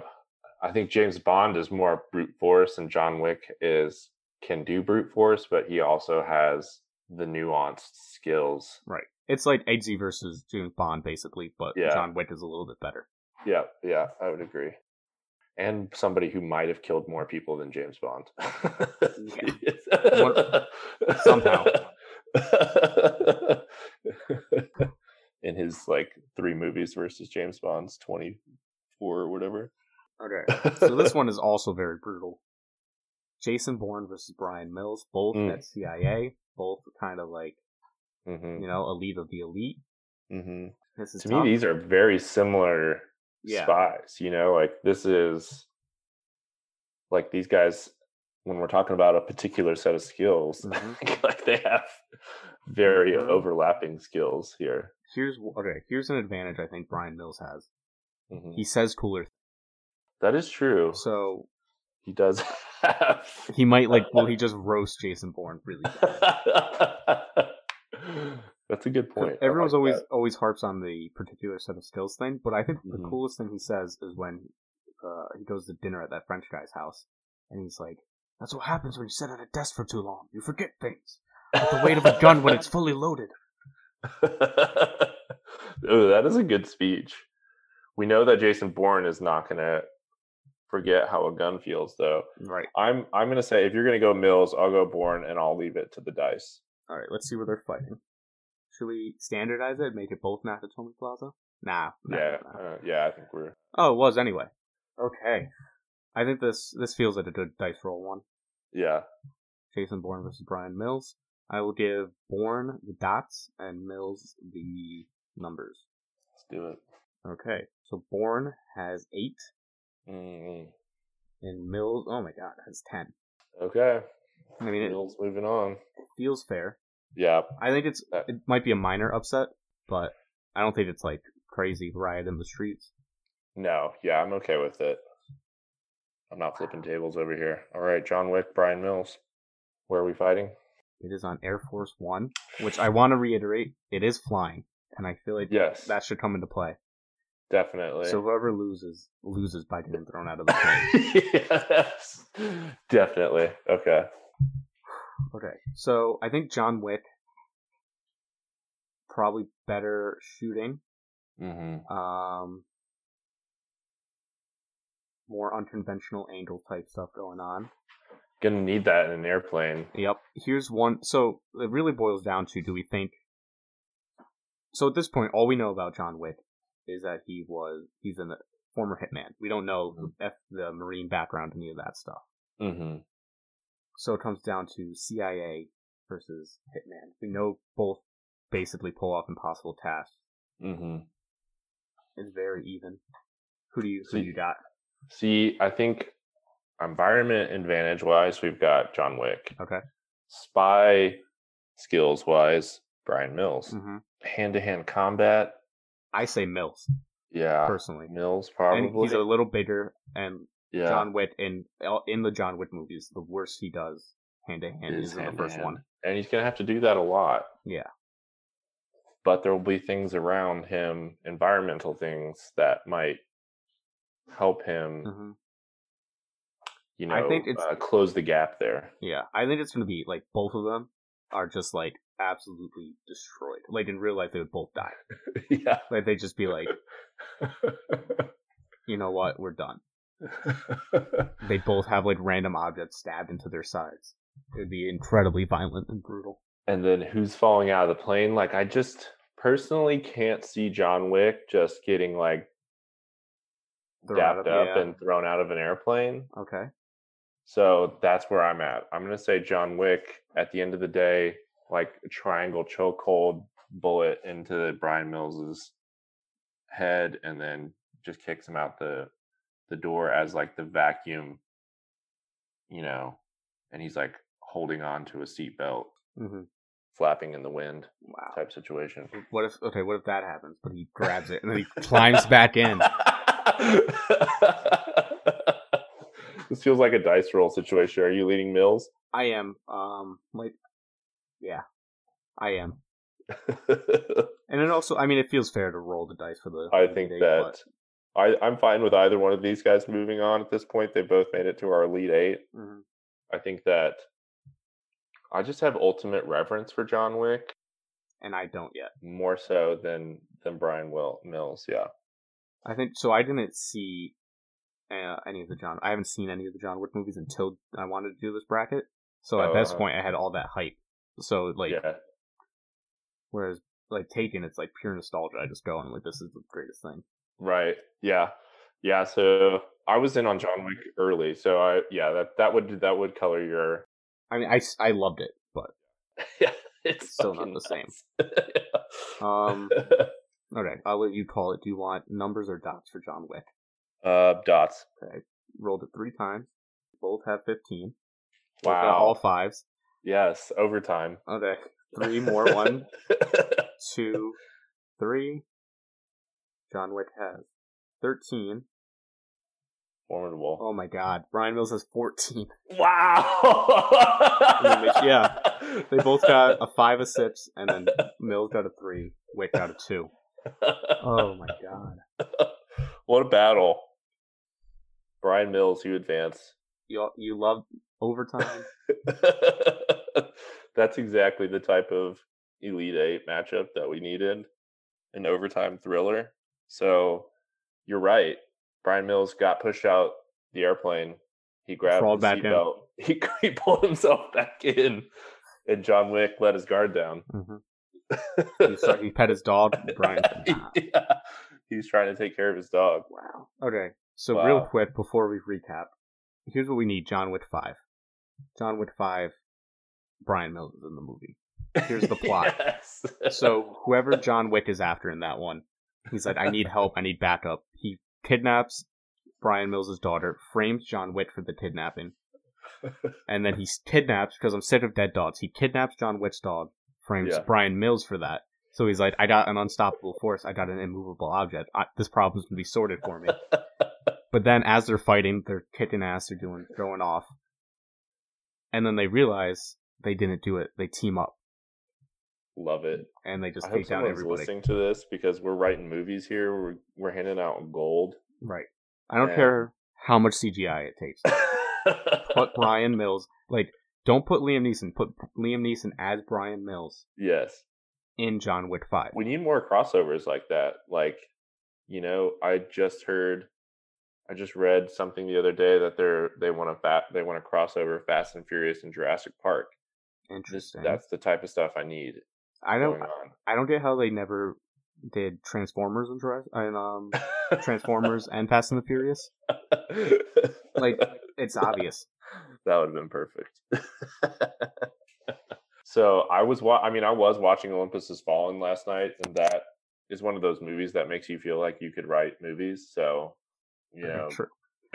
i think james bond is more brute force and john wick is can do brute force but he also has the nuanced skills Right. It's like Eggsy versus James Bond basically, but Yeah. John Wick is a little bit better. yeah yeah i would agree and somebody who might have killed more people than james bond Somehow. in his like three movies versus james bond's 24 or whatever Okay. So this one is also very brutal. Jason Bourne versus Bryan Mills, both Mm. at CIA, both kind of like hmm you know elite of the elite. hmm This is to tough. me these are very similar Yeah. spies you know like this is like these guys when we're talking about a particular set of skills Mhm. like they have very Mhm. overlapping skills here Here's okay. Here's an advantage I think Bryan Mills has. Mhm. He says cooler. that is true So He does have. He might like. well he just roast Jason Bourne really? bad? That's a good point. Everyone's like always that. always harps on the particular set of skills thing, but I think the Mhm. coolest thing he says is when uh, he goes to dinner at that French guy's house, and he's like, "That's what happens when you sit at a desk for too long. You forget things. Like the weight of a gun when it's fully loaded." oh, that is a good speech. We know that Jason Bourne is not going to forget how a gun feels, though. Right. I'm I'm going to say if you're going to go Mills, I'll go Bourne, and I'll leave it to the dice. All right. Let's see where they're fighting. Should we standardize it? Make it both Nakatomi Plaza? Nah. nah, yeah, nah. uh, yeah. I think we're Oh, it was anyway. Okay. I think this this feels like a good dice roll one. yeah. Jason Bourne versus Bryan Mills. I will give Bourne the dots and Mills the numbers. Let's do it. Okay, so Bourne has eight, mm and Mills, oh my god, has ten. Okay, I mean, it Mills moving on. feels fair. Yeah, I think it's Uh, it might be a minor upset, but I don't think it's like crazy riot in the streets. no, yeah, I'm okay with it. I'm not flipping tables over here. All right, John Wick, Bryan Mills. Where are we fighting? It is on Air Force One, which I want to reiterate, it is flying, and I feel like Yes, that should come into play. definitely. So whoever loses loses by getting thrown out of the plane. yes, definitely. Okay. Okay, so I think John Wick probably better shooting, Mm-hmm. um, more unconventional angle type stuff going on. Gonna need that in an airplane. Yep. Here's one. So it really boils down to: Do we think? So at this point, all we know about John Wick is that he was he's a former hitman. We don't know the, F, the Marine background, any of that stuff. Mm-hmm. So it comes down to CIA versus hitman. We know both basically pull off impossible tasks. Mm-hmm. It's very even. Who do you who See- you got? See, I think environment advantage wise, we've got John Wick. Okay. Spy skills wise, Bryan Mills. hmm Hand to hand combat, I say Mills yeah, personally, Mills and probably. he's a little bigger. And yeah, John Wick in in the John Wick movies, the worst he does hand to hand is in the first one. and he's gonna have to do that a lot. Yeah. but there will be things around him, environmental things that might help him. hmm You know, I think it's- uh, close the gap there. Yeah, I think it's gonna be like both of them are just like absolutely destroyed. Like in real life, they would both die. yeah. Like they'd just be like, you know what, we're done. They both have like random objects stabbed into their sides. It would be incredibly violent and brutal. and then who's falling out of the plane? Like, I just personally can't see John Wick just getting like Thrown dapped of- up yeah. and thrown out of an airplane. Okay. So that's where I'm at. I'm gonna say John Wick. At the end of the day, like a triangle chokehold bullet into Bryan Mills's head, and then just kicks him out the the door as like the vacuum, you know, and he's like holding on to a seatbelt, hmm flapping in the wind Wow. type situation. What if okay? What if that happens? But he grabs it and then he climbs back in. this feels like a dice roll situation. Are you leading Mills? I am. Um. Like. Yeah. I am. And it also, I mean, it feels fair to roll the dice for the. I the think date, that I, I'm fine with either one of these guys moving on at this point. They both made it to our Elite Eight. but- Mhm. I think that I just have ultimate reverence for John Wick, and I don't yet. more so than than Bryan Will Mills. Yeah. I think so. I didn't see uh, any of the John. I haven't seen any of the John Wick movies until I wanted to do this bracket. So at Oh, this uh-huh. point, I had all that hype. So like, yeah. whereas like Taken, it's like pure nostalgia. I just go and like, this is the greatest thing. Right. Yeah. Yeah. So I was in on John Wick early. So I yeah that that would that would color your I mean, I, I loved it, but yeah. It's Still not the same. nuts. um, okay, I'll let you call it. Do you want numbers or dots for John Wick? uh, dots. Okay, rolled it three times. Both have fifteen. Both Wow. all fives. Yes, overtime. Okay, three more. One, two, three. John Wick has thirteen. Formidable. Oh my God, Bryan Mills has 14. Wow. Yeah. They both got a five, a six, and then Mills got a three. Wick got a two. Oh my God. what a battle. Bryan Mills, you advance. You you love overtime. That's exactly the type of Elite Eight matchup that we needed an overtime thriller. So you're right. Bryan Mills got pushed out the airplane. He grabbed Crawled the seatbelt. He, he pulled himself back in, and John Wick let his guard down. hmm He, saw, he pet his dog. Bryan. yeah. He's trying to take care of his dog. Wow. Okay. So real quick before we recap, here's what we need: John Wick five. John Wick five. Bryan Mills is in the movie. Here's the plot. Yes. So whoever John Wick is after in that one, he's like, I need help. I need backup. He kidnaps Bryan Mills' daughter, frames John Wick for the kidnapping, and then he kidnaps because I'm sick of dead dogs. He kidnaps John Wick's dog, frames Yeah. Bryan Mills for that. So he's like, I got an unstoppable force. I got an immovable object. I, this problem's gonna be sorted for me. But then as they're fighting, they're kicking ass. They're doing throwing off, and then they realize they didn't do it. They team up Love it. and they just I hope take down someone's everybody. listening to this because we're writing movies here. We're we're handing out gold. Right. I don't Yeah. care how much CGI it takes. Put Bryan Mills like don't put Liam Neeson. Put Liam Neeson as Bryan Mills yes, in John Wick Five. we need more crossovers like that. Like, you know, I just heard, I just read something the other day that they're they want to fat they want to cross over Fast and Furious and Jurassic Park. Interesting. That's the type of stuff I need I don't. I don't get how they never did Transformers and and um Transformers and Fast and the Furious. Like it's obvious. that would have been perfect. so I was wa- I mean I was watching Olympus Has Fallen last night and that is one of those movies that makes you feel like you could write movies. So, you know. True.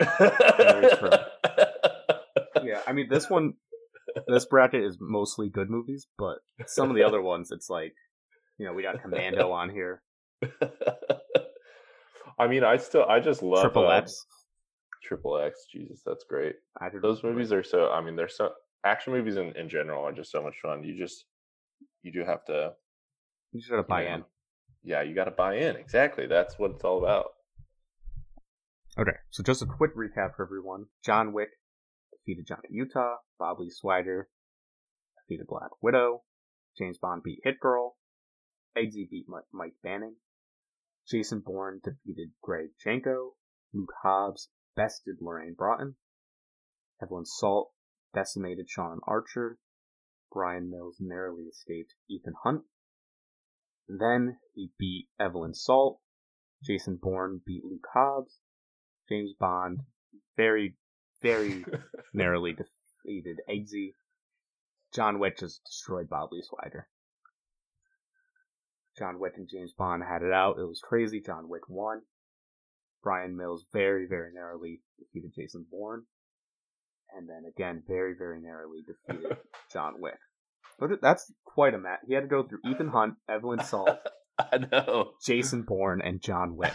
Yeah, I mean this one, this bracket is mostly good movies, but some of the other ones, it's like, you know, we got Commando on here, I mean, I still I just love Triple uh, X. Triple X. Jesus, that's great. I Those movies are so. I mean, they're so action movies in, in general are just so much fun. You just you do have to You just gotta buy you know, in. Yeah, you got to buy in. Exactly. That's what it's all about. Okay, so just a quick recap for everyone. John Wick defeated Johnny Utah. Bob Lee Swagger defeated Black Widow. James Bond beat Hit Girl. Eggsy beat Mike Banning. Jason Bourne defeated Greg Jenko. Luke Hobbs bested Lorraine Broughton. Evelyn Salt decimated Sean Archer. Bryan Mills narrowly escaped Ethan Hunt. Then he beat Evelyn Salt. Jason Bourne beat Luke Hobbs. James Bond very, very narrowly defeated Eggsy. John Wick just destroyed Bob Lee Swagger. John Wick and James Bond had it out. It was crazy. John Wick won. Bryan Mills very, very narrowly defeated Jason Bourne. And then again, very, very narrowly defeated John Wick. But that's quite a match. He had to go through Ethan Hunt, Evelyn Salt, I know. Jason Bourne, and John Wick.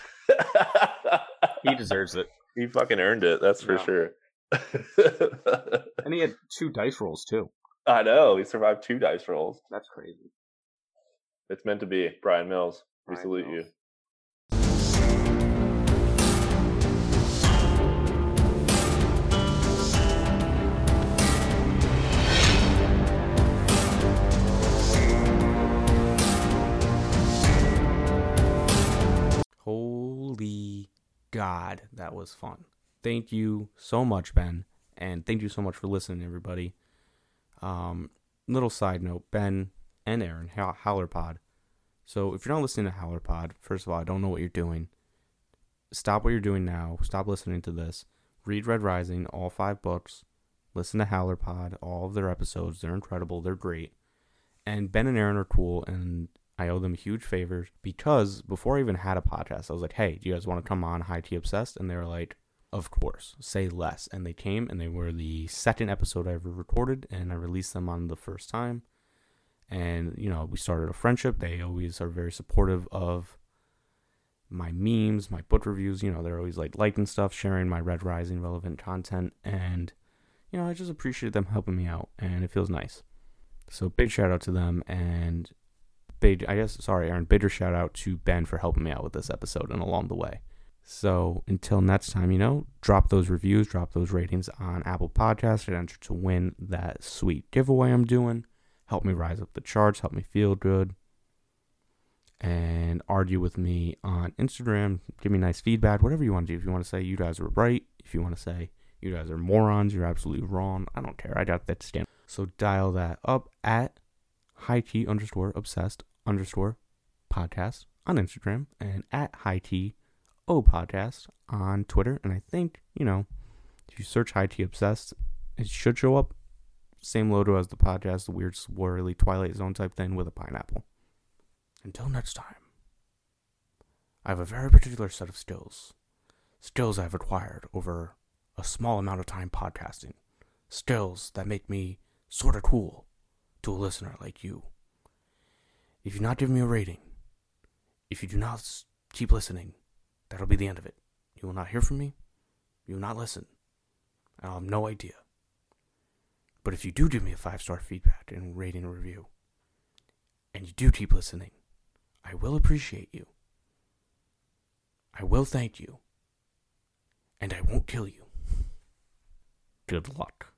He deserves it. he fucking earned it. That's for Yeah. sure. And he had two dice rolls too. I know. He survived two dice rolls. That's crazy. It's meant to be. Bryan Mills. We Bryan salute Mills. you. Holy God, that was fun. Thank you so much, Ben. And thank you so much for listening, everybody. Um, little side note Ben and Aaron, How- HowlerPod. So if you're not listening to HowlerPod, first of all, I don't know what you're doing. Stop what you're doing now. Stop listening to this. Read Red Rising, all five books. Listen to HowlerPod, all of their episodes. They're incredible. They're great. And Ben and Aaron are cool, and I owe them huge favors because before I even had a podcast, I was like, hey, do you guys want to come on Highkey Obsessed? And they were like, of course, say less. And they came, and they were the second episode I ever recorded, and I released them on the first time. And, you know, we started a friendship. They always are very supportive of my memes, my book reviews. You know, they're always like liking stuff, sharing my Red Rising relevant content, and you know, I just appreciate them helping me out, and it feels nice. So big shout out to them, and big, I guess, sorry, Aaron, bigger shout out to Ben for helping me out with this episode and along the way. So until next time, you know, drop those reviews, drop those ratings on Apple Podcasts and enter to win that sweet giveaway I'm doing. Help me rise up the charts, help me feel good and argue with me on Instagram. Give me nice feedback, whatever you want to do. If you want to say you guys are right, if you want to say you guys are morons, you're absolutely wrong. I don't care. I got that stand. So dial that up at highkey underscore obsessed underscore podcast on Instagram and at highkey o podcast on Twitter. And I think, you know, if you search highkey obsessed, it should show up. Same logo as the podcast, the weird swirly Twilight Zone type thing with a pineapple. Until next time, I have a very particular set of skills. Skills I've acquired over a small amount of time podcasting. Skills that make me sort of cool to a listener like you. If you not give me a rating, if you do not keep listening, that'll be the end of it. You will not hear from me. You will not listen. I'll have no idea. But if you do give me a five star feedback and rating and review, and you do keep listening, I will appreciate you. I will thank you. And I won't kill you. Good luck.